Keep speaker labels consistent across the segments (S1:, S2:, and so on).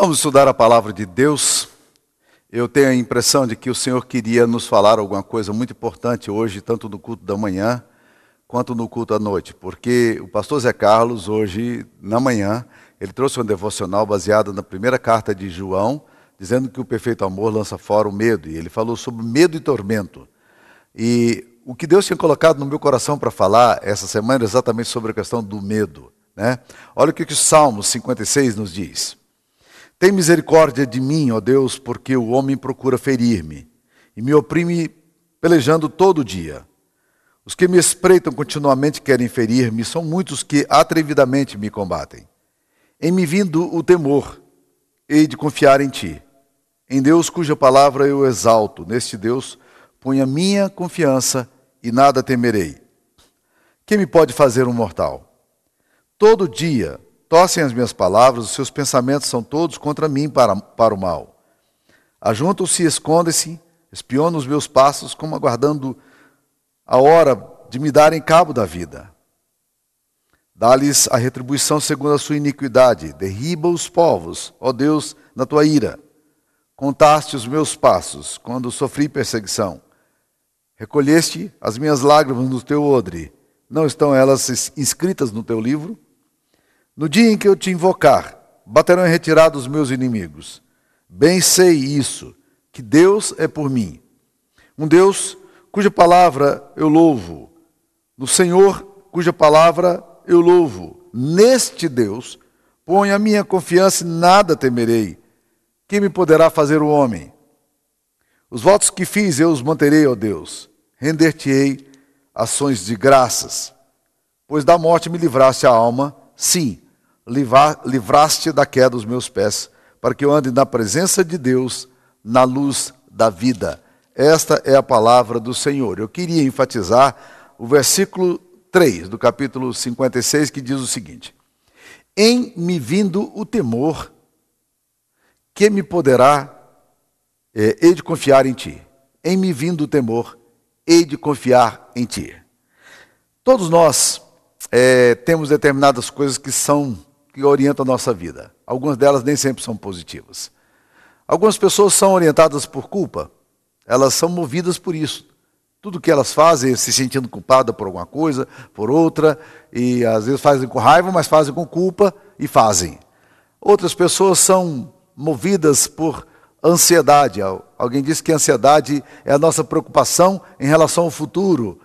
S1: Vamos estudar a palavra de Deus. Eu tenho a impressão de que o Senhor queria nos falar alguma coisa muito importante hoje, tanto no culto da manhã quanto no culto à noite, porque o pastor Zé Carlos, hoje, na manhã, ele trouxe uma devocional baseada na primeira carta de João, dizendo que o perfeito amor lança fora o medo, e ele falou sobre medo e tormento. E o que Deus tinha colocado no meu coração para falar essa semana é exatamente sobre a questão do medo. Né? Olha o que o Salmo 56 nos diz. Tem misericórdia de mim, ó Deus, porque o homem procura ferir-me e me oprime pelejando todo dia. Os que me espreitam continuamente querem ferir-me, são muitos que atrevidamente me combatem. Em me vindo o temor, hei de confiar em ti. Em Deus cuja palavra eu exalto, neste Deus ponho a minha confiança e nada temerei. Quem me pode fazer um mortal? Todo dia Tossem as minhas palavras, os seus pensamentos são todos contra mim para, para o mal. Ajuntam-se e escondem-se, espionam os meus passos, como aguardando a hora de me darem cabo da vida. Dá-lhes a retribuição segundo a sua iniquidade, derriba os povos, ó Deus, na tua ira. Contaste os meus passos quando sofri perseguição. Recolheste as minhas lágrimas no teu odre. Não estão elas inscritas no teu livro? No dia em que eu te invocar, baterão em retirada os meus inimigos. Bem sei isso, que Deus é por mim. Um Deus cuja palavra eu louvo. No Senhor, cuja palavra eu louvo. Neste Deus, ponho a minha confiança e nada temerei. Quem me poderá fazer o homem? Os votos que fiz eu os manterei, ó Deus. Render-te-ei ações de graças. Pois da morte me livraste a alma, sim, livraste da queda os meus pés, para que eu ande na presença de Deus, na luz da vida. Esta é a palavra do Senhor. Eu queria enfatizar o versículo 3 do capítulo 56, que diz o seguinte: Em me vindo o temor, que me poderá, é, hei de confiar em ti. Em me vindo o temor, hei de confiar em ti. Todos nós é, temos determinadas coisas que são que orientam a nossa vida. Algumas delas nem sempre são positivas. Algumas pessoas são orientadas por culpa, elas são movidas por isso. Tudo que elas fazem, se sentindo culpada por alguma coisa, por outra, e às vezes fazem com raiva, mas fazem com culpa e fazem. Outras pessoas são movidas por ansiedade. Alguém disse que a ansiedade é a nossa preocupação em relação ao futuro,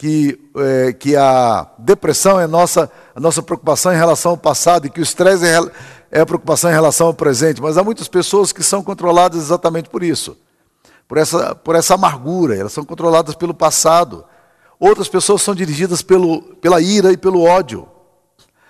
S1: que, é, que a depressão é nossa, a nossa preocupação em relação ao passado e que o estresse é, é a preocupação em relação ao presente. Mas há muitas pessoas que são controladas exatamente por isso, por essa, por essa amargura, elas são controladas pelo passado. Outras pessoas são dirigidas pelo, pela ira e pelo ódio.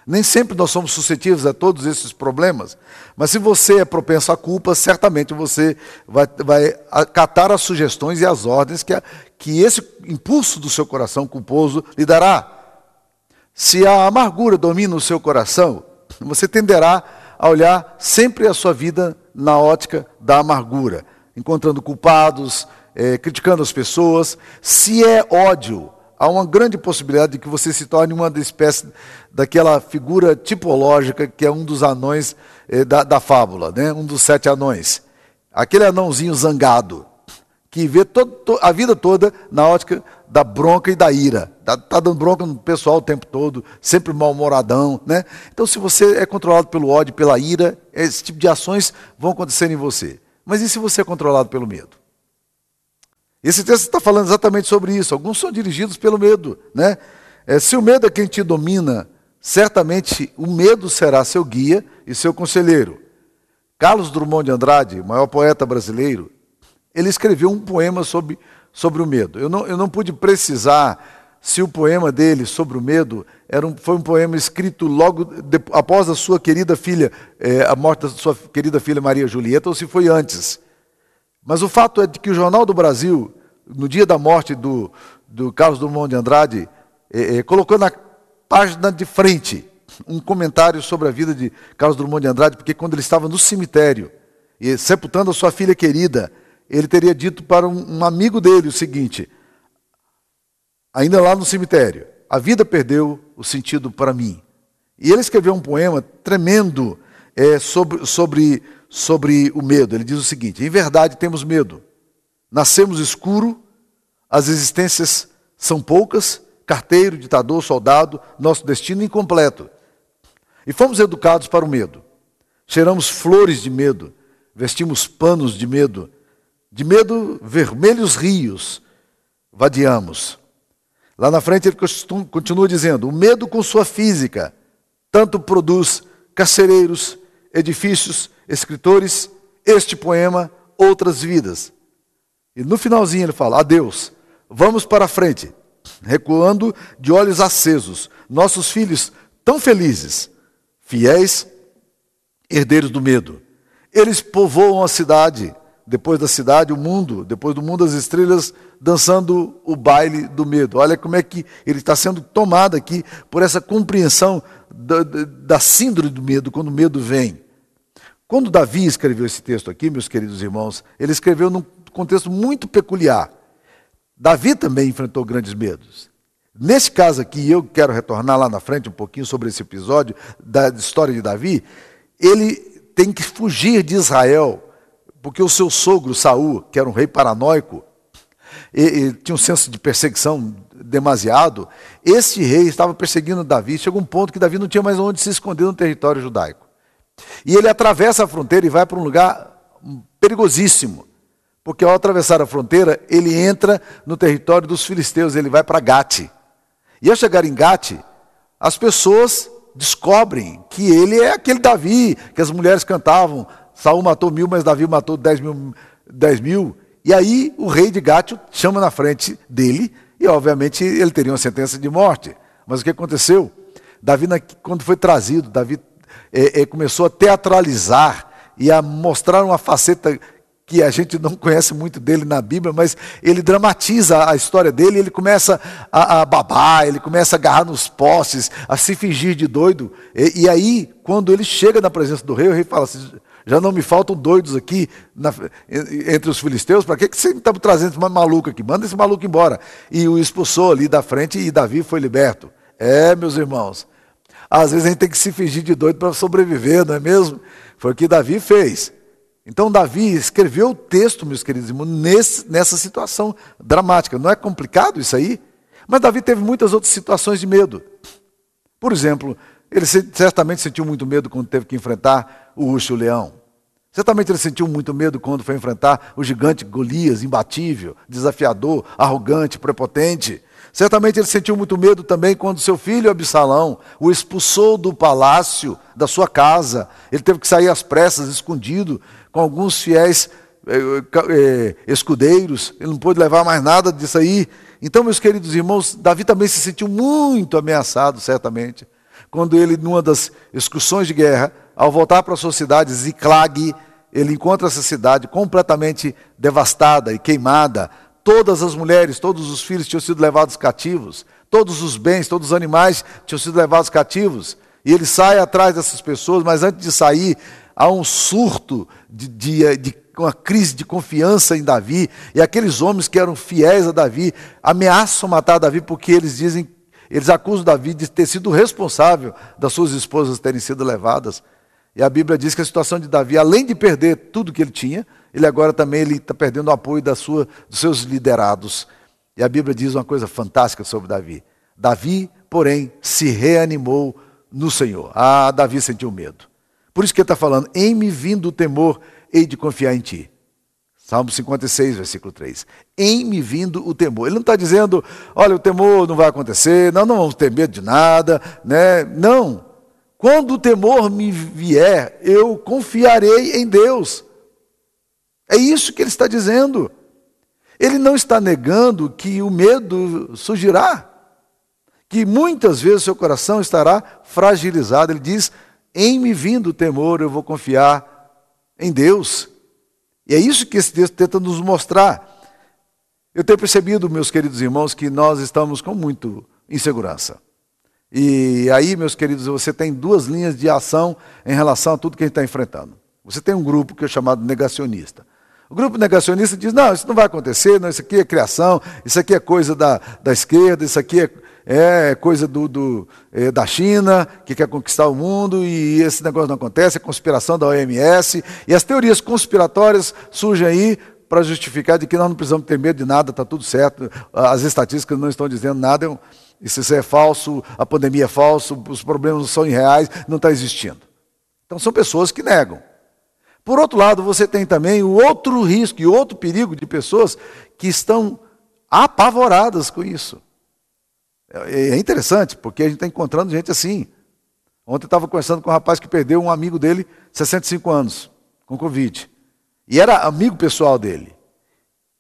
S1: Nem sempre nós somos suscetíveis a todos esses problemas, mas se você é propenso à culpa, certamente você vai, vai acatar as sugestões e as ordens que, a, que esse impulso do seu coração culposo lhe dará. Se a amargura domina o seu coração, você tenderá a olhar sempre a sua vida na ótica da amargura, encontrando culpados, é, criticando as pessoas. Se é ódio, há uma grande possibilidade de que você se torne uma espécie daquela figura tipológica que é um dos anões eh, da, da, fábula, né? um dos sete anões. Aquele anãozinho zangado, que vê todo, to, a vida toda na ótica da bronca e da ira. Está tá dando bronca no pessoal o tempo todo, sempre mal-humoradão. Né? Então, se você é controlado pelo ódio, pela ira, esse tipo de ações vão acontecer em você. Mas e se você é controlado pelo medo? Esse texto está falando exatamente sobre isso. Alguns são dirigidos pelo medo. Né? É, se o medo é quem te domina, certamente o medo será seu guia e seu conselheiro. Carlos Drummond de Andrade, maior poeta brasileiro, ele escreveu um poema sobre, sobre o medo. Eu não, eu não pude precisar se o poema dele sobre o medo era um, foi um poema escrito logo de, após a sua querida filha, é, a morte da sua querida filha Maria Julieta, ou se foi antes. Mas o fato é de que o Jornal do Brasil, no dia da morte do, do Carlos Drummond de Andrade, é, é, colocou na página de frente um comentário sobre a vida de Carlos Drummond de Andrade, porque quando ele estava no cemitério, e sepultando a sua filha querida, ele teria dito para um, um amigo dele o seguinte, ainda lá no cemitério, a vida perdeu o sentido para mim. E ele escreveu um poema tremendo é, sobre, sobre sobre o medo. Ele diz o seguinte: em verdade temos medo. Nascemos escuro, as existências são poucas, carteiro, ditador, soldado, nosso destino incompleto. E fomos educados para o medo. Cheiramos flores de medo, vestimos panos de medo, de medo vermelhos rios, vadiamos. Lá na frente ele continua dizendo: o medo com sua física tanto produz carcereiros, edifícios, escritores, este poema, outras vidas. E no finalzinho ele fala: adeus, vamos para frente, recuando de olhos acesos, nossos filhos tão felizes, fiéis, herdeiros do medo. Eles povoam a cidade, depois da cidade, o mundo, depois do mundo, as estrelas dançando o baile do medo. Olha como é que ele está sendo tomado aqui por essa compreensão da, da síndrome do medo, quando o medo vem. Quando Davi escreveu esse texto aqui, meus queridos irmãos, ele escreveu num contexto muito peculiar. Davi também enfrentou grandes medos. Nesse caso aqui, eu quero retornar lá na frente um pouquinho sobre esse episódio da história de Davi. Ele tem que fugir de Israel, porque o seu sogro Saul, que era um rei paranoico, e, e tinha um senso de perseguição demasiado, esse rei estava perseguindo Davi. Chegou um ponto que Davi não tinha mais onde se esconder no território judaico. E ele atravessa a fronteira e vai para um lugar perigosíssimo. Porque ao atravessar a fronteira, ele entra no território dos filisteus, ele vai para Gate. E ao chegar em Gate, as pessoas descobrem que ele é aquele Davi, que as mulheres cantavam. Saul matou mil, mas Davi matou dez mil. Dez mil. E aí o rei de Gate chama na frente dele, e obviamente ele teria uma sentença de morte. Mas o que aconteceu? Davi, quando foi trazido, Davi é, é, começou a teatralizar e a mostrar uma faceta que a gente não conhece muito dele na Bíblia, mas ele dramatiza a história dele, ele começa a, a babar, ele começa a agarrar nos postes, a se fingir de doido. E, e, aí, quando ele chega na presença do rei, o rei fala assim: já não me faltam doidos aqui na, entre os filisteus, para que, você está trazendo esse maluco aqui? Manda esse maluco embora. E o expulsou ali da frente e Davi foi liberto. É, meus irmãos, às vezes a gente tem que se fingir de doido para sobreviver, não é mesmo? Foi o que Davi fez. Então, Davi escreveu o texto, meus queridos irmãos, nesse, nessa situação dramática. Não é complicado isso aí? Mas Davi teve muitas outras situações de medo. Por exemplo, ele certamente sentiu muito medo quando teve que enfrentar o urso leão. Certamente ele sentiu muito medo quando foi enfrentar o gigante Golias, imbatível, desafiador, arrogante, prepotente. Certamente ele sentiu muito medo também quando seu filho Absalão o expulsou do palácio, da sua casa. Ele teve que sair às pressas, escondido, com alguns fiéis eh, eh, escudeiros, ele não pôde levar mais nada disso aí. Então, meus queridos irmãos, Davi também se sentiu muito ameaçado, certamente, quando ele, numa das excursões de guerra, ao voltar para a sua cidade, Ziclag, ele encontra essa cidade completamente devastada e queimada. Todas as mulheres, todos os filhos tinham sido levados cativos, todos os bens, todos os animais tinham sido levados cativos. E ele sai atrás dessas pessoas, mas antes de sair, há um surto de, de, de uma crise de confiança em Davi, e aqueles homens que eram fiéis a Davi ameaçam matar Davi porque eles dizem, eles acusam Davi de ter sido responsável das suas esposas terem sido levadas. E a Bíblia diz que a situação de Davi, além de perder tudo que ele tinha, ele agora também está perdendo o apoio da sua, dos seus liderados. E a Bíblia diz uma coisa fantástica sobre Davi. Davi, porém, se reanimou no Senhor. Ah, Davi sentiu medo. Por isso que ele está falando, em me vindo o temor, hei de confiar em ti. Salmo 56, versículo 3. Em me vindo o temor. Ele não está dizendo, olha, o temor não vai acontecer, não, não vamos ter medo de nada, né? Não. Quando o temor me vier, eu confiarei em Deus. É isso que ele está dizendo. Ele não está negando que o medo surgirá, que muitas vezes seu coração estará fragilizado. Ele diz: em me vindo o temor, eu vou confiar em Deus. E é isso que esse texto tenta nos mostrar. Eu tenho percebido, meus queridos irmãos, que nós estamos com muito insegurança. E aí, meus queridos, você tem duas linhas de ação em relação a tudo que a gente está enfrentando. Você tem um grupo que é chamado negacionista. O grupo negacionista diz: não, isso não vai acontecer, não, isso aqui é criação, isso aqui é coisa da, da esquerda, isso aqui é, é coisa do, do é, da China, que quer conquistar o mundo, e esse negócio não acontece, é conspiração da OMS, e as teorias conspiratórias surgem aí para justificar de que nós não precisamos ter medo de nada, está tudo certo, as estatísticas não estão dizendo nada, isso é falso, a pandemia é falso, os problemas são irreais, não está existindo. Então são pessoas que negam. Por outro lado, você tem também o outro risco e outro perigo de pessoas que estão apavoradas com isso. É, é interessante, porque a gente está encontrando gente assim. Ontem eu estava conversando com um rapaz que perdeu um amigo dele, 65 anos, com Covid. E era amigo pessoal dele.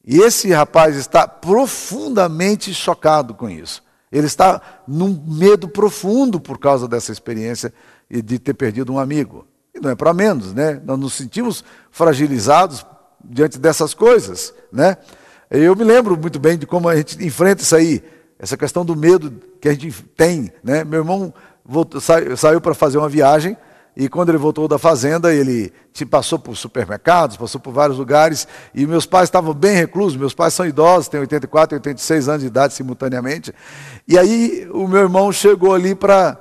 S1: E esse rapaz está profundamente chocado com isso. Ele está num medo profundo por causa dessa experiência de ter perdido um amigo. E não é para menos, né? Nós nos sentimos fragilizados diante dessas coisas, né? Eu me lembro muito bem de como a gente enfrenta isso aí, essa questão do medo que a gente tem, né? Meu irmão voltou, saiu, saiu para fazer uma viagem e quando ele voltou da fazenda, ele passou por supermercados, passou por vários lugares, e meus pais estavam bem reclusos, meus pais são idosos, têm 84 e 86 anos de idade simultaneamente. E aí o meu irmão chegou ali para.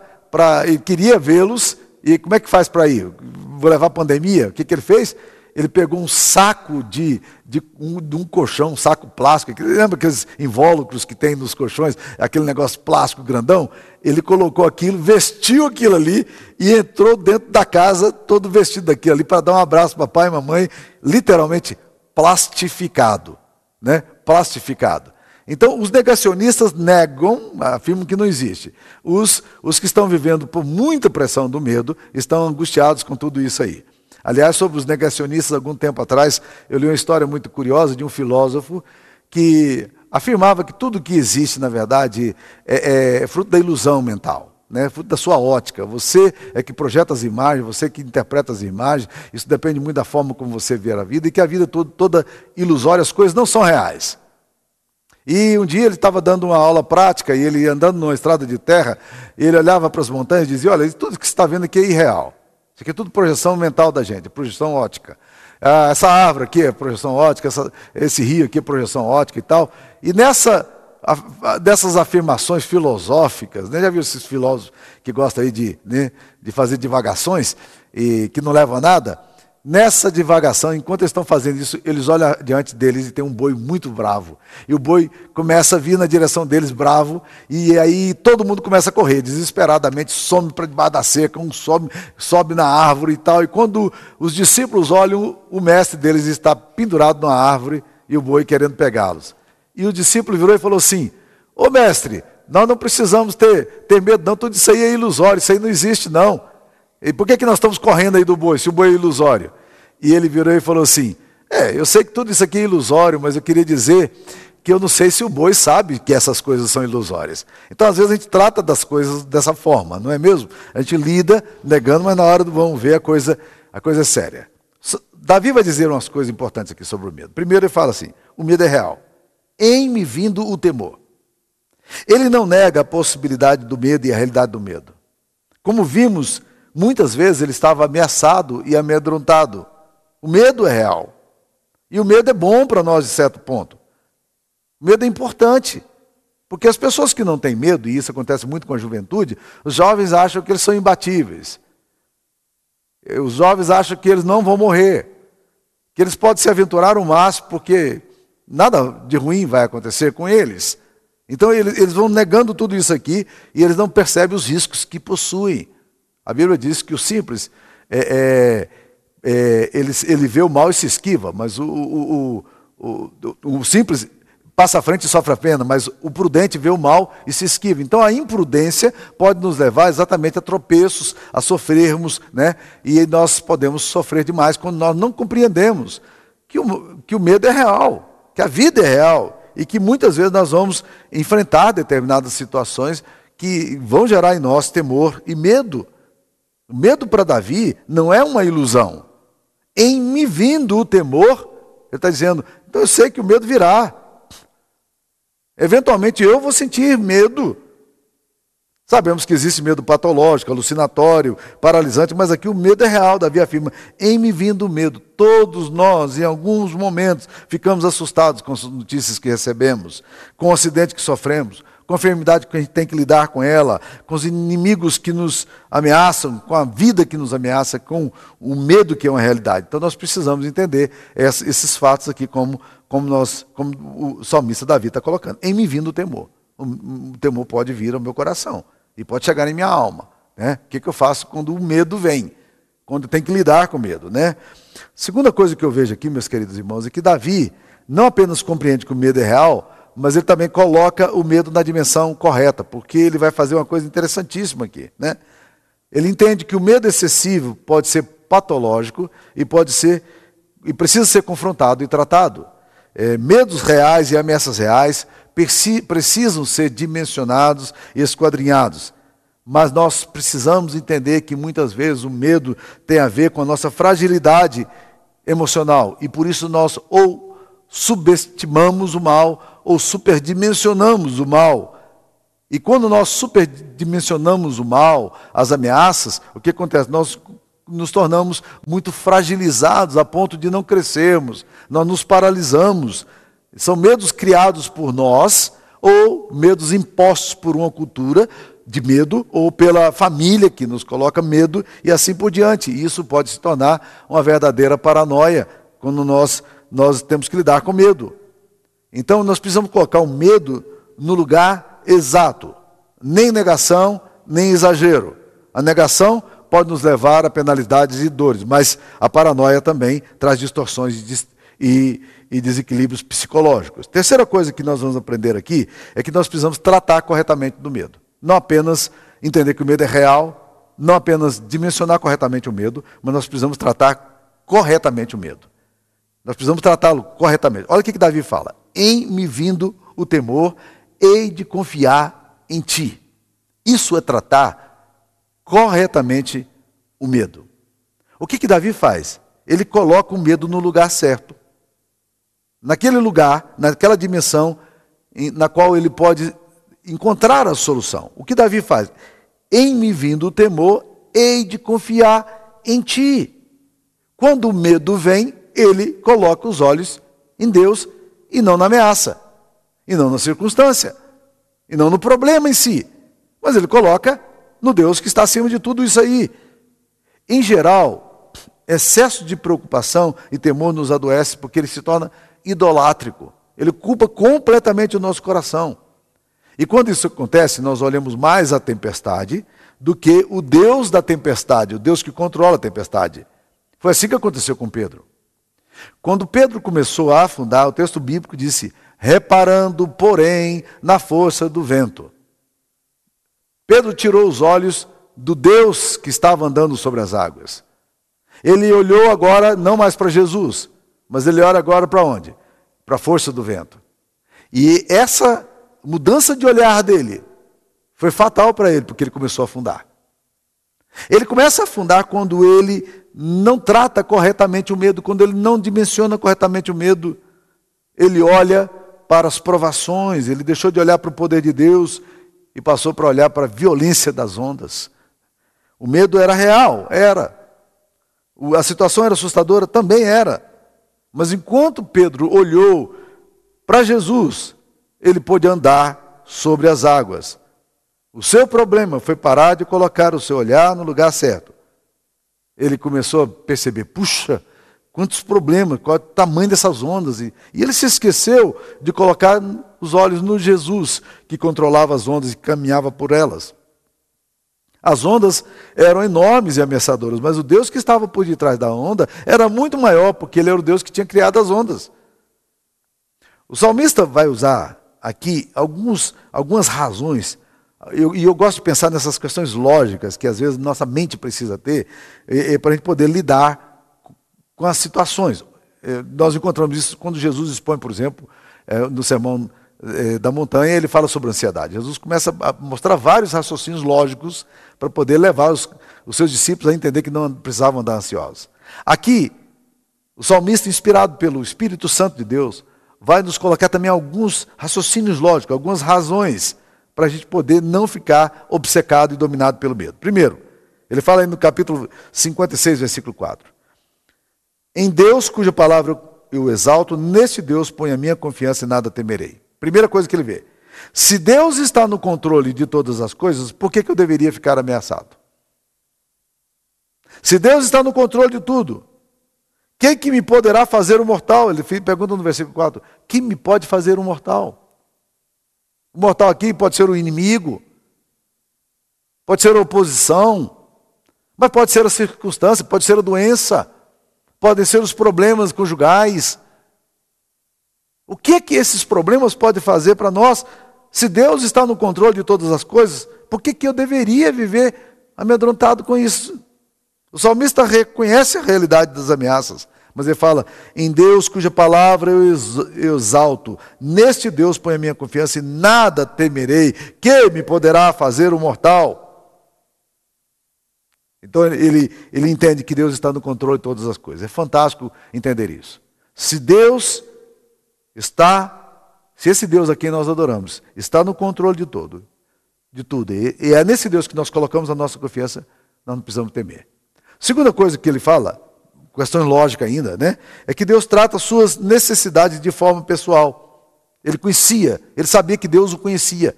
S1: Ele queria vê-los, e como é que faz para ir? Vou levar pandemia? O que, que ele fez? Ele pegou um saco de, de, um, de um colchão, um saco plástico, lembra aqueles invólucros que tem nos colchões, aquele negócio plástico grandão? Ele colocou aquilo, vestiu aquilo ali e entrou dentro da casa todo vestido daquilo ali para dar um abraço para papai e mamãe, literalmente plastificado, né? Plastificado. Então, os negacionistas negam, afirmam que não existe. Os, os que estão vivendo por muita pressão do medo estão angustiados com tudo isso aí. Aliás, sobre os negacionistas, algum tempo atrás, eu li uma história muito curiosa de um filósofo que afirmava que tudo que existe, na verdade, é, é, fruto da ilusão mental. Né, fruto da sua ótica. Você é que projeta as imagens, você que interpreta as imagens. Isso depende muito da forma como você vê a vida e que a vida toda, toda ilusória, as coisas não são reais. E um dia ele estava dando uma aula prática e ele andando numa estrada de terra, ele olhava para as montanhas e dizia: Olha, tudo que você está vendo aqui é irreal. Isso aqui é tudo projeção mental da gente, projeção ótica. Ah, essa árvore aqui é projeção ótica, essa, esse rio aqui é projeção ótica e tal. E nessa dessas afirmações filosóficas, né? já viu esses filósofos que gostam aí de, né, de fazer divagações e que não levam a nada? Nessa divagação, enquanto eles estão fazendo isso, eles olham diante deles e tem um boi muito bravo. E o boi começa a vir na direção deles bravo, e aí todo mundo começa a correr, desesperadamente, some para debaixo da cerca, um sobe, sobe na árvore e tal. E quando os discípulos olham, o mestre deles está pendurado na árvore e o boi querendo pegá-los. E o discípulo virou e falou assim: Ô mestre, nós não precisamos ter, ter medo, não, tudo isso aí é ilusório, isso aí não existe, não. E por que, que nós estamos correndo aí do boi, se o boi é ilusório? E ele virou e falou assim: É, eu sei que tudo isso aqui é ilusório, mas eu queria dizer que eu não sei se o boi sabe que essas coisas são ilusórias. Então, às vezes, a gente trata das coisas dessa forma, não é mesmo? A gente lida negando, mas na hora do vamos ver a coisa, a coisa é séria. Davi vai dizer umas coisas importantes aqui sobre o medo. Primeiro, ele fala assim: o medo é real. Em me vindo o temor. Ele não nega a possibilidade do medo e a realidade do medo. Como vimos Muitas vezes ele estava ameaçado e amedrontado. O medo é real. E o medo é bom para nós, de certo ponto. O medo é importante. Porque as pessoas que não têm medo, e isso acontece muito com a juventude, os jovens acham que eles são imbatíveis. Os jovens acham que eles não vão morrer. Que eles podem se aventurar o máximo, porque nada de ruim vai acontecer com eles. Então eles vão negando tudo isso aqui e eles não percebem os riscos que possuem. A Bíblia diz que o simples, é, é, é, ele, ele vê o mal e se esquiva, mas o, o, o, o, simples passa à frente e sofre a pena, mas o prudente vê o mal e se esquiva. Então a imprudência pode nos levar exatamente a tropeços, a sofrermos, né? e nós podemos sofrer demais quando nós não compreendemos que o, que o medo é real, que a vida é real e que muitas vezes nós vamos enfrentar determinadas situações que vão gerar em nós temor e medo. O medo para Davi não é uma ilusão. Em me vindo o temor, ele está dizendo, então eu sei que o medo virá. Eventualmente eu vou sentir medo. Sabemos que existe medo patológico, alucinatório, paralisante, mas aqui o medo é real. Davi afirma: em me vindo o medo, todos nós, em alguns momentos, ficamos assustados com as notícias que recebemos, com o acidente que sofremos, com a enfermidade que a gente tem que lidar com ela, com os inimigos que nos ameaçam, com a vida que nos ameaça, com o medo que é uma realidade. Então nós precisamos entender esses fatos aqui como, como, nós, como o salmista Davi está colocando. Em me vindo o temor. O temor pode vir ao meu coração e pode chegar em minha alma. Né? O que, que eu faço quando o medo vem? Quando tem que lidar com medo. Né? Segunda coisa que eu vejo aqui, meus queridos irmãos, é que Davi não apenas compreende que o medo é real, mas ele também coloca o medo na dimensão correta, porque ele vai fazer uma coisa interessantíssima aqui. Né? Ele entende que o medo excessivo pode ser patológico e pode ser e precisa ser confrontado e tratado. É, medos reais e ameaças reais precisam ser dimensionados e esquadrinhados. Mas nós precisamos entender que muitas vezes o medo tem a ver com a nossa fragilidade emocional e por isso nós ou subestimamos o mal ou superdimensionamos o mal. E quando nós superdimensionamos o mal, as ameaças, o que acontece? Nós nos tornamos muito fragilizados a ponto de não crescermos, nós nos paralisamos, são medos criados por nós ou medos impostos por uma cultura de medo ou pela família que nos coloca medo e assim por diante. Isso pode se tornar uma verdadeira paranoia quando nós, nós temos que lidar com medo. Então nós precisamos colocar o medo no lugar exato, nem negação, nem exagero. A negação pode nos levar a penalidades e dores, mas a paranoia também traz distorções e, e desequilíbrios psicológicos. Terceira coisa que nós vamos aprender aqui é que nós precisamos tratar corretamente do medo. Não apenas entender que o medo é real, não apenas dimensionar corretamente o medo, mas nós precisamos tratar corretamente o medo. Nós precisamos tratá-lo corretamente. Olha o que, que Davi fala: Em me vindo o temor, hei de confiar em ti. Isso é tratar corretamente o medo. O que, que Davi faz? Ele coloca o medo no lugar certo naquele lugar, naquela dimensão na qual ele pode encontrar a solução. O que Davi faz? Em me vindo o temor, hei de confiar em ti. Quando o medo vem, ele coloca os olhos em Deus e não na ameaça, e não na circunstância, e não no problema em si, mas ele coloca no Deus que está acima de tudo isso aí. Em geral, excesso de preocupação e temor nos adoece porque ele se torna idolátrico. Ele culpa completamente o nosso coração. E quando isso acontece, nós olhamos mais a tempestade do que o Deus da tempestade, o Deus que controla a tempestade. Foi assim que aconteceu com Pedro. Quando Pedro começou a afundar, o texto bíblico disse: reparando, porém, na força do vento. Pedro tirou os olhos do Deus que estava andando sobre as águas. Ele olhou agora não mais para Jesus, mas ele olha agora para onde? Para a força do vento. E essa mudança de olhar dele foi fatal para ele, porque ele começou a afundar. Ele começa a afundar quando ele não trata corretamente o medo, quando ele não dimensiona corretamente o medo. Ele olha para as provações, ele deixou de olhar para o poder de Deus e passou para olhar para a violência das ondas. O medo era real, era. A situação era assustadora, também era. Mas enquanto Pedro olhou para Jesus, ele pôde andar sobre as águas. O seu problema foi parar de colocar o seu olhar no lugar certo. Ele começou a perceber: puxa, quantos problemas, qual é o tamanho dessas ondas. E, e ele se esqueceu de colocar os olhos no Jesus que controlava as ondas e caminhava por elas. As ondas eram enormes e ameaçadoras, mas o Deus que estava por detrás da onda era muito maior, porque ele era o Deus que tinha criado as ondas. O salmista vai usar aqui alguns, algumas razões, e eu, eu, gosto de pensar nessas questões lógicas que às vezes nossa mente precisa ter, para a gente poder lidar com as situações. É, nós encontramos isso quando Jesus expõe, por exemplo, é, no sermão é, da montanha, ele fala sobre ansiedade. Jesus começa a mostrar vários raciocínios lógicos para poder levar os, os seus discípulos a entender que não precisavam andar ansiosos. Aqui, o salmista, inspirado pelo Espírito Santo de Deus, vai nos colocar também alguns raciocínios lógicos, algumas razões para a gente poder não ficar obcecado e dominado pelo medo. Primeiro, ele fala aí no capítulo 56, versículo 4. Em Deus, cuja palavra eu exalto, nesse Deus ponho a minha confiança e nada temerei. Primeira coisa que ele vê. Se Deus está no controle de todas as coisas, por que, que eu deveria ficar ameaçado? Se Deus está no controle de tudo, quem que me poderá fazer um mortal? Ele pergunta no versículo 4: Quem me pode fazer um mortal? O mortal aqui pode ser o inimigo, pode ser a oposição, mas pode ser a circunstância, pode ser a doença, podem ser os problemas conjugais. O que é que esses problemas podem fazer para nós? Se Deus está no controle de todas as coisas, por que, que eu deveria viver amedrontado com isso? O salmista reconhece a realidade das ameaças, mas ele fala: em Deus cuja palavra eu exalto, neste Deus ponho a minha confiança e nada temerei, que me poderá fazer o mortal? Então ele, ele entende que Deus está no controle de todas as coisas. É fantástico entender isso. Se Deus está, se esse Deus a quem nós adoramos está no controle de todo, de tudo, e é nesse Deus que nós colocamos a nossa confiança, nós não precisamos temer. Segunda coisa que ele fala, questão lógica ainda, né? É que Deus trata suas necessidades de forma pessoal. Ele conhecia, ele sabia que Deus o conhecia.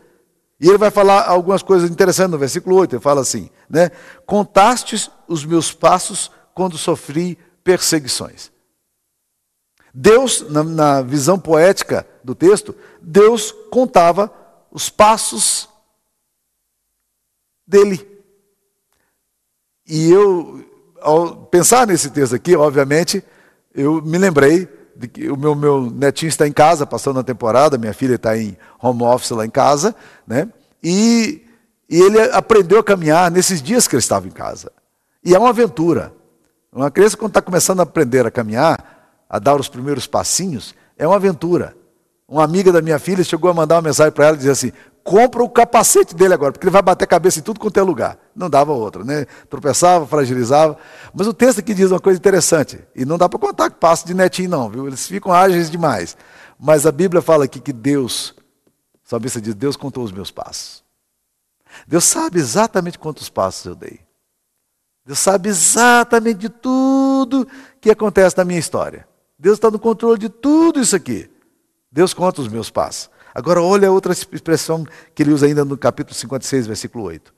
S1: E ele vai falar algumas coisas interessantes no versículo 8. Ele fala assim, né? Contastes os meus passos quando sofri perseguições. Deus, na, na visão poética do texto, Deus contava os passos dele. E eu ao pensar nesse texto aqui, obviamente, eu me lembrei de que o meu, meu netinho está em casa, passando a temporada, minha filha está em home office lá em casa, né? E, e ele aprendeu a caminhar nesses dias que ele estava em casa. E é uma aventura. Uma criança, quando está começando a aprender a caminhar, a dar os primeiros passinhos, é uma aventura. Uma amiga da minha filha chegou a mandar uma mensagem para ela e dizer assim: compra o capacete dele agora, porque ele vai bater a cabeça em tudo quanto é lugar. Não dava outra, né? Tropeçava, fragilizava. Mas o texto aqui diz uma coisa interessante, e não dá para contar que passo de netinho, não, viu? Eles ficam ágeis demais. Mas a Bíblia fala aqui que Deus, o salmista diz: Deus contou os meus passos. Deus sabe exatamente quantos passos eu dei. Deus sabe exatamente de tudo que acontece na minha história. Deus está no controle de tudo isso aqui. Deus conta os meus passos. Agora, olha outra expressão que ele usa ainda no capítulo 56, versículo 8.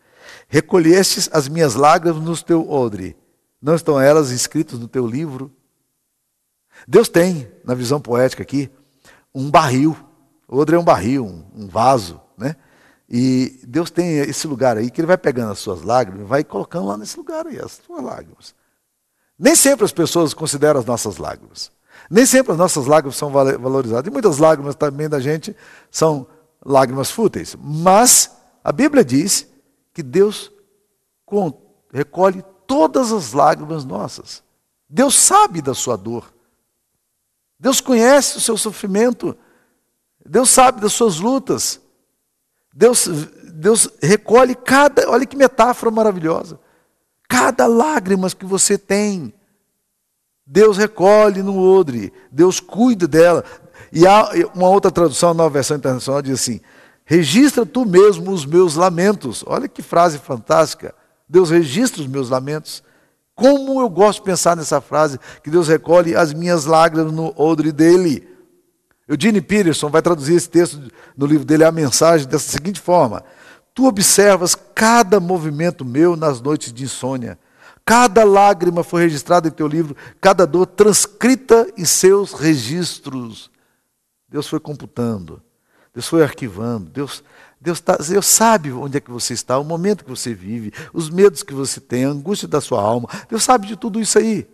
S1: Recolhestes as minhas lágrimas no teu odre, não estão elas escritas no teu livro? Deus tem, na visão poética aqui, um barril. O odre é um barril, um, um vaso, né? E Deus tem esse lugar aí que Ele vai pegando as suas lágrimas, vai colocando lá nesse lugar aí, as suas lágrimas. Nem sempre as pessoas consideram as nossas lágrimas. Nem sempre as nossas lágrimas são valorizadas. E muitas lágrimas também da gente são lágrimas fúteis. Mas a Bíblia diz que Deus recolhe todas as lágrimas nossas. Deus sabe da sua dor. Deus conhece o seu sofrimento. Deus sabe das suas lutas. Deus, Deus recolhe cada, olha que metáfora maravilhosa. Cada lágrima que você tem, Deus recolhe no odre, Deus cuida dela. E há uma outra tradução, a nova versão internacional, diz assim: registra tu mesmo os meus lamentos. Olha que frase fantástica. Deus registra os meus lamentos. Como eu gosto de pensar nessa frase, que Deus recolhe as minhas lágrimas no odre dele. Eugene Peterson vai traduzir esse texto no livro dele, a mensagem, dessa seguinte forma: Tu observas cada movimento meu nas noites de insônia Cada lágrima foi registrada em teu livro, cada dor transcrita em seus registros. Deus foi computando, Deus foi arquivando, Deus, Deus, tá, Deus sabe onde é que você está, o momento que você vive, os medos que você tem, a angústia da sua alma. Deus sabe de tudo isso aí.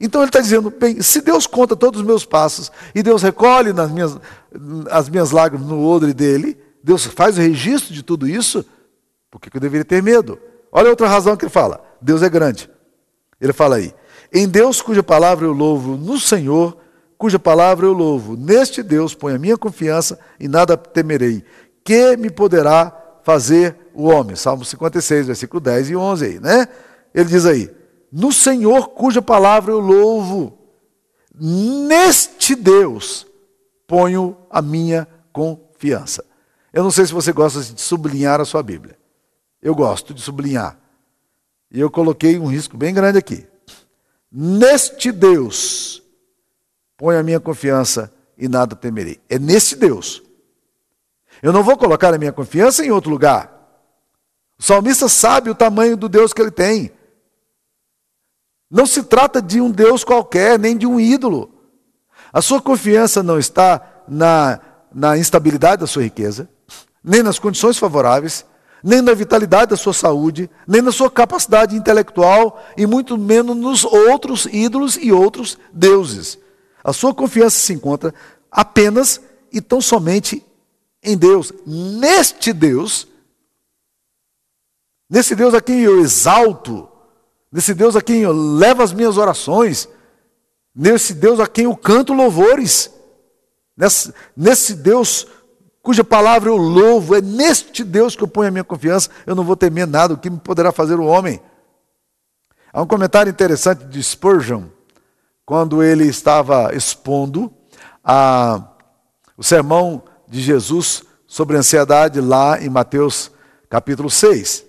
S1: Então ele está dizendo, bem, se Deus conta todos os meus passos e Deus recolhe nas minhas, as minhas lágrimas no odre dele, Deus faz o registro de tudo isso, por que eu deveria ter medo? Olha outra razão que ele fala. Deus é grande. Ele fala aí: em Deus cuja palavra eu louvo, no Senhor cuja palavra eu louvo, neste Deus ponho a minha confiança e nada temerei. Que me poderá fazer o homem? Salmo 56, versículo 10 e 11 aí, né? Ele diz aí: no Senhor cuja palavra eu louvo, neste Deus ponho a minha confiança. Eu não sei se você gosta de sublinhar a sua Bíblia. Eu gosto de sublinhar. E eu coloquei um risco bem grande aqui. Neste Deus, põe a minha confiança e nada temerei. É nesse Deus. Eu não vou colocar a minha confiança em outro lugar. O salmista sabe o tamanho do Deus que ele tem. Não se trata de um Deus qualquer, nem de um ídolo. A sua confiança não está na, na instabilidade da sua riqueza, nem nas condições favoráveis, nem na vitalidade da sua saúde, nem na sua capacidade intelectual, e muito menos nos outros ídolos e outros deuses. A sua confiança se encontra apenas e tão somente em Deus. Neste Deus, nesse Deus a quem eu exalto, nesse Deus a quem eu levo as minhas orações, nesse Deus a quem eu canto louvores, nesse, nesse Deus cuja palavra eu louvo, é neste Deus que eu ponho a minha confiança, eu não vou temer nada, o que me poderá fazer o homem. Há um comentário interessante de Spurgeon, quando ele estava expondo a, o sermão de Jesus sobre ansiedade lá em Mateus capítulo 6.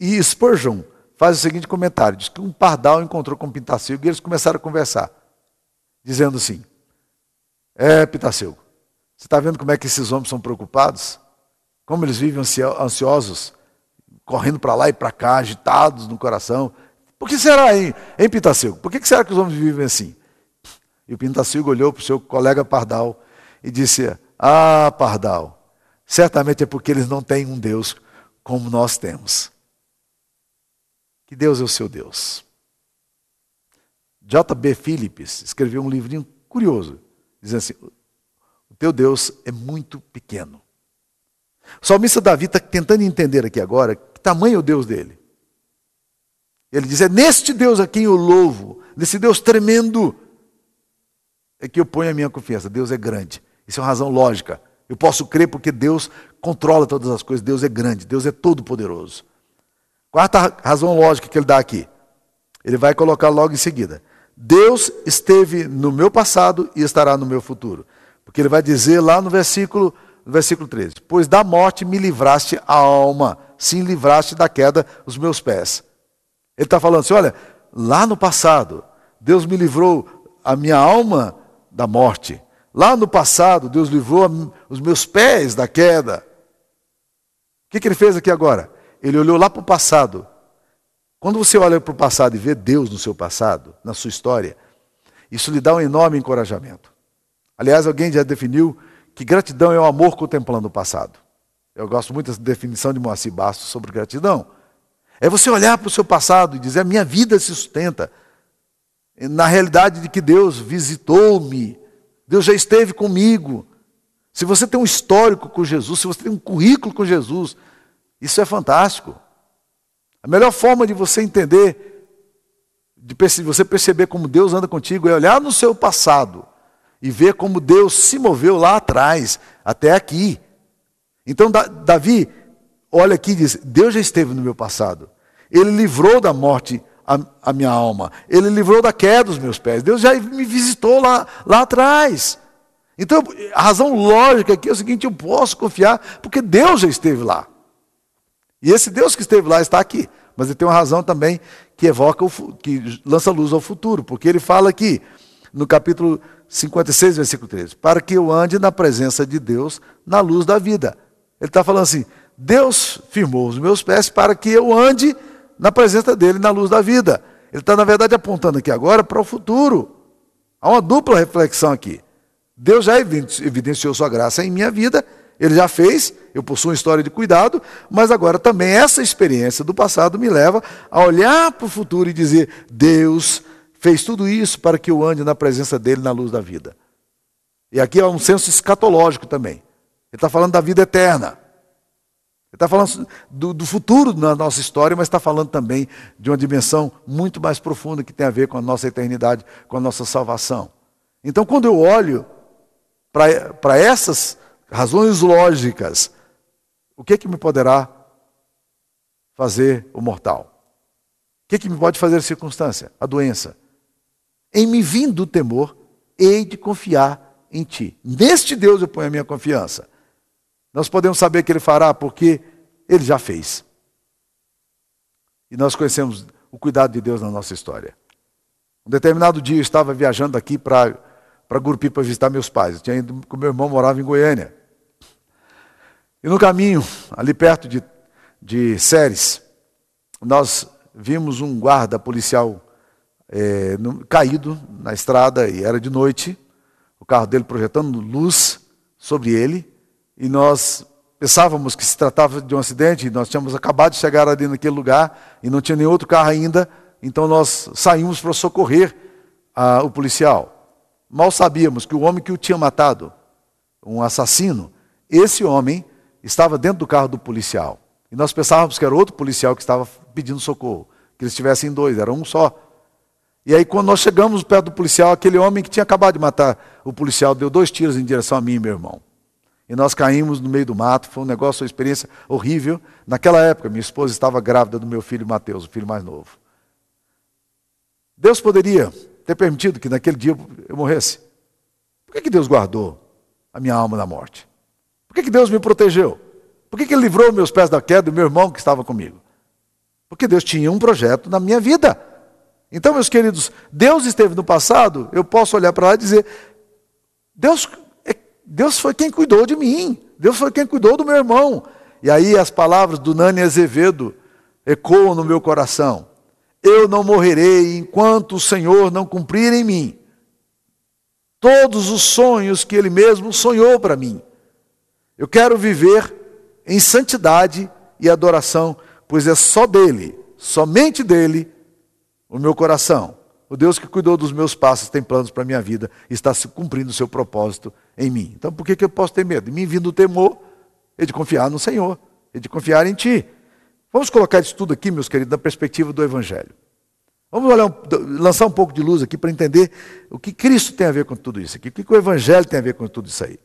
S1: E Spurgeon faz o seguinte comentário: diz que um pardal encontrou com Pintacilgo e eles começaram a conversar, dizendo assim: É, Pintacilgo, você está vendo como é que esses homens são preocupados? Como eles vivem ansiosos, correndo para lá e para cá, agitados no coração. Por que será, hein, hein Pintacilgo? Por que será que os homens vivem assim? E o Pintacilgo olhou para o seu colega Pardal e disse: Ah, Pardal, certamente é porque eles não têm um Deus como nós temos. Que Deus é o seu Deus. J.B. Phillips escreveu um livrinho curioso, dizendo assim: O teu Deus é muito pequeno. O salmista Davi está tentando entender aqui agora que tamanho é o Deus dele. Ele diz: É neste Deus a quem eu louvo, nesse Deus tremendo, é que eu ponho a minha confiança. Deus é grande. Isso é uma razão lógica. Eu posso crer porque Deus controla todas as coisas. Deus é grande, Deus é todo-poderoso. Quarta razão lógica que ele dá aqui. Ele vai colocar logo em seguida. Deus esteve no meu passado e estará no meu futuro. Porque ele vai dizer lá no versículo, no versículo 13: Pois da morte me livraste a alma, sim livraste da queda os meus pés. Ele está falando assim: olha, lá no passado, Deus me livrou a minha alma da morte. Lá no passado, Deus livrou os meus pés da queda. O que, que ele fez aqui agora? Ele olhou lá para o passado. Quando você olha para o passado e vê Deus no seu passado, na sua história, isso lhe dá um enorme encorajamento. Aliás, alguém já definiu que gratidão é o amor contemplando o passado. Eu gosto muito dessa definição de Moacir Bastos sobre gratidão. É você olhar para o seu passado e dizer: a minha vida se sustenta na realidade de que Deus visitou-me, Deus já esteve comigo. Se você tem um histórico com Jesus, se você tem um currículo com Jesus, isso é fantástico. A melhor forma de você entender, de você perceber como Deus anda contigo, é olhar no seu passado e ver como Deus se moveu lá atrás, até aqui. Então, Davi, olha aqui e diz: Deus já esteve no meu passado. Ele livrou da morte a, a, minha alma. Ele livrou da queda dos meus pés. Deus já me visitou lá, lá atrás. Então, a razão lógica aqui é o seguinte: eu posso confiar, porque Deus já esteve lá. E esse Deus que esteve lá está aqui. Mas ele tem uma razão também que evoca, o, que lança luz ao futuro, porque ele fala aqui, no capítulo 56, versículo 13: Para que eu ande na presença de Deus, na luz da vida. Ele está falando assim: Deus firmou os meus pés para que eu ande na presença dele, na luz da vida. Ele está, na verdade, apontando aqui agora para o futuro. Há uma dupla reflexão aqui. Deus já evidenciou sua graça em minha vida ele já fez, eu possuo uma história de cuidado, mas agora também essa experiência do passado me leva a olhar para o futuro e dizer: Deus fez tudo isso para que eu ande na presença dele na luz da vida. E aqui há um senso escatológico também. Ele está falando da vida eterna. Está falando do, do, futuro na nossa história, mas está falando também de uma dimensão muito mais profunda que tem a ver com a nossa eternidade, com a nossa salvação. Então, quando eu olho para essas razões lógicas, o que, que me poderá fazer o mortal? O que, que me pode fazer a circunstância? A doença. Em me vindo o temor, hei de confiar em ti. Neste Deus eu ponho a minha confiança. Nós podemos saber que Ele fará porque Ele já fez. E nós conhecemos o cuidado de Deus na nossa história. Um determinado dia eu estava viajando aqui para Gurupi para visitar meus pais. Eu tinha ido com meu irmão, morava em Goiânia. E no caminho, ali perto de, de Séries, nós vimos um guarda policial é, no, caído na estrada e era de noite, o carro dele projetando luz sobre ele, e nós pensávamos que se tratava de um acidente, nós tínhamos acabado de chegar ali naquele lugar e não tinha nenhum outro carro ainda, então nós saímos para socorrer a, o policial. Mal sabíamos que o homem que o tinha matado, um assassino, esse homem estava dentro do carro do policial. E nós pensávamos que era outro policial que estava pedindo socorro, que eles estivessem dois, era um só. E aí, quando nós chegamos perto do policial, aquele homem que tinha acabado de matar o policial deu dois tiros em direção a mim e meu irmão. E nós caímos no meio do mato, foi um negócio, uma experiência horrível. Naquela época, minha esposa estava grávida do meu filho Mateus, o filho mais novo. Deus poderia ter permitido que naquele dia eu morresse. Por que, que Deus guardou a minha alma da morte? Por que, que Deus me protegeu? Por que, que Ele livrou meus pés da queda e meu irmão que estava comigo? Porque Deus tinha um projeto na minha vida. Então, meus queridos, Deus esteve no passado, eu posso olhar para lá e dizer: Deus, Deus foi quem cuidou de mim, Deus foi quem cuidou do meu irmão. E aí as palavras do Nani Azevedo ecoam no meu coração. Eu não morrerei enquanto o Senhor não cumprir em mim todos os sonhos que Ele mesmo sonhou para mim. Eu quero viver em santidade e adoração, pois é só dele, somente dele, o meu coração. O Deus que cuidou dos meus passos tem planos para a minha vida, está cumprindo o seu propósito em mim. Então por que, que eu posso ter medo? De mim vindo o temor e de confiar no Senhor, e de confiar em Ti. Vamos colocar isso tudo aqui, meus queridos, na perspectiva do Evangelho. Vamos olhar, lançar um pouco de luz aqui para entender o que Cristo tem a ver com tudo isso aqui, o que o Evangelho tem a ver com tudo isso aí.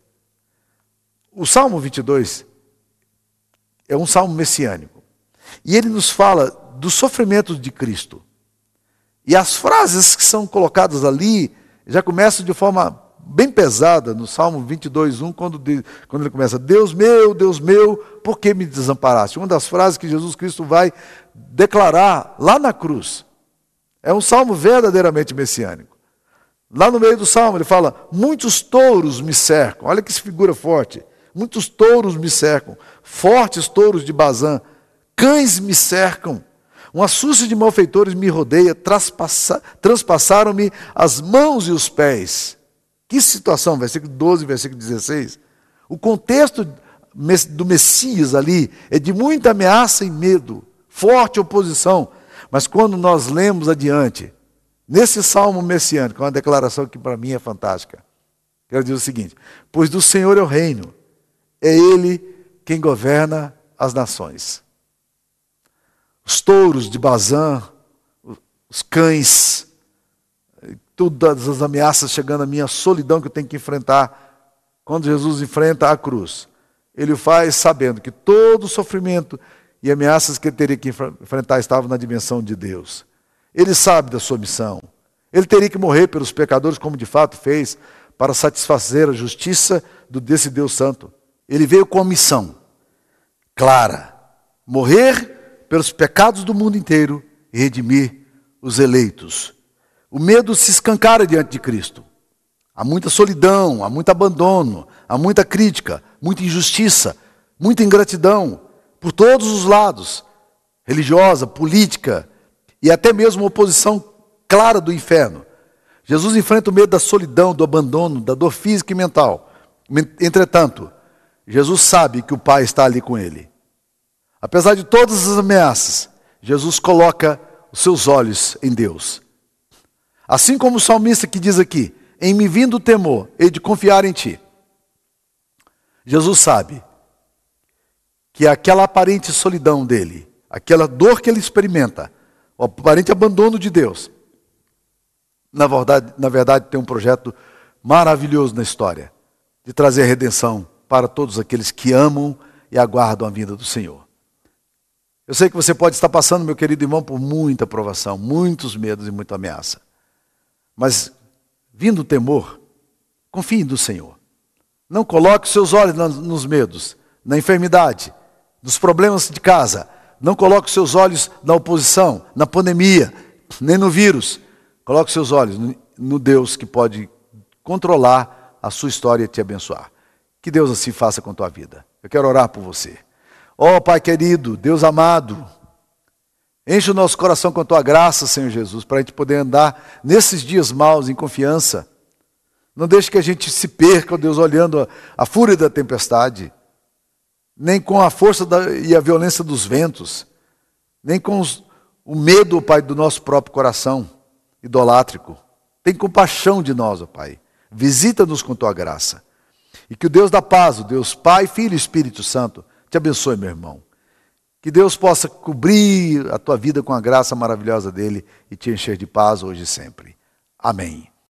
S1: O Salmo 22 é um salmo messiânico. E ele nos fala dos sofrimentos de Cristo. E as frases que são colocadas ali já começam de forma bem pesada no Salmo 22, 1, quando, quando ele começa: Deus meu, Deus meu, por que me desamparaste? Uma das frases que Jesus Cristo vai declarar lá na cruz. É um salmo verdadeiramente messiânico. Lá no meio do salmo ele fala: Muitos touros me cercam. Olha que figura forte. Muitos touros me cercam, fortes touros de Bazã, cães me cercam. Um assusto de malfeitores me rodeia, transpassaram-me as mãos e os pés. Que situação, versículo 12, versículo 16. O contexto do Messias ali é de muita ameaça e medo, forte oposição. Mas quando nós lemos adiante, nesse salmo messiânico, uma declaração que para mim é fantástica. Quero dizer o seguinte: Pois do Senhor é o reino, é Ele quem governa as nações. Os touros de Bazã, os cães, todas as ameaças chegando à minha solidão que eu tenho que enfrentar. Quando Jesus enfrenta a cruz, ele o faz sabendo que todo sofrimento e ameaças que ele teria que enfrentar estavam na dimensão de Deus. Ele sabe da sua missão. Ele teria que morrer pelos pecadores, como de fato fez, para satisfazer a justiça desse Deus Santo. Ele veio com a missão clara: morrer pelos pecados do mundo inteiro e redimir os eleitos. O medo se escancara diante de Cristo. Há muita solidão, há muito abandono, há muita crítica, muita injustiça, muita ingratidão por todos os lados religiosa, política e até mesmo oposição clara do inferno. Jesus enfrenta o medo da solidão, do abandono, da dor física e mental. Entretanto, Jesus sabe que o Pai está ali com ele. Apesar de todas as ameaças, Jesus coloca os seus olhos em Deus. Assim como o salmista que diz aqui: Em me vindo o temor, e de confiar em ti. Jesus sabe que aquela aparente solidão dele, aquela dor que ele experimenta, o aparente abandono de Deus, na verdade, na verdade tem um projeto maravilhoso na história de trazer redenção para todos aqueles que amam e aguardam a vinda do Senhor. Eu sei que você pode estar passando, meu querido irmão, por muita provação, muitos medos e muita ameaça. Mas, vindo o temor, confie no Senhor. Não coloque seus olhos nos medos, na enfermidade, nos problemas de casa. Não coloque seus olhos na oposição, na pandemia, nem no vírus. Coloque seus olhos no Deus que pode controlar a sua história e te abençoar. Que Deus assim faça com a tua vida. Eu quero orar por você. Ó oh, Pai querido, Deus amado, enche o nosso coração com a tua graça, Senhor Jesus, para a gente poder andar nesses dias maus em confiança. Não deixe que a gente se perca, ó Deus, olhando a, a fúria da tempestade, nem com a força da, e a violência dos ventos, nem com os, o medo, Pai, do nosso próprio coração idolátrico. Tem compaixão de nós, ó Pai. Visita-nos com tua graça. E que o Deus da paz, o Deus Pai, Filho e Espírito Santo, te abençoe, meu irmão. Que Deus possa cobrir a tua vida com a graça maravilhosa dele e te encher de paz hoje e sempre. Amém.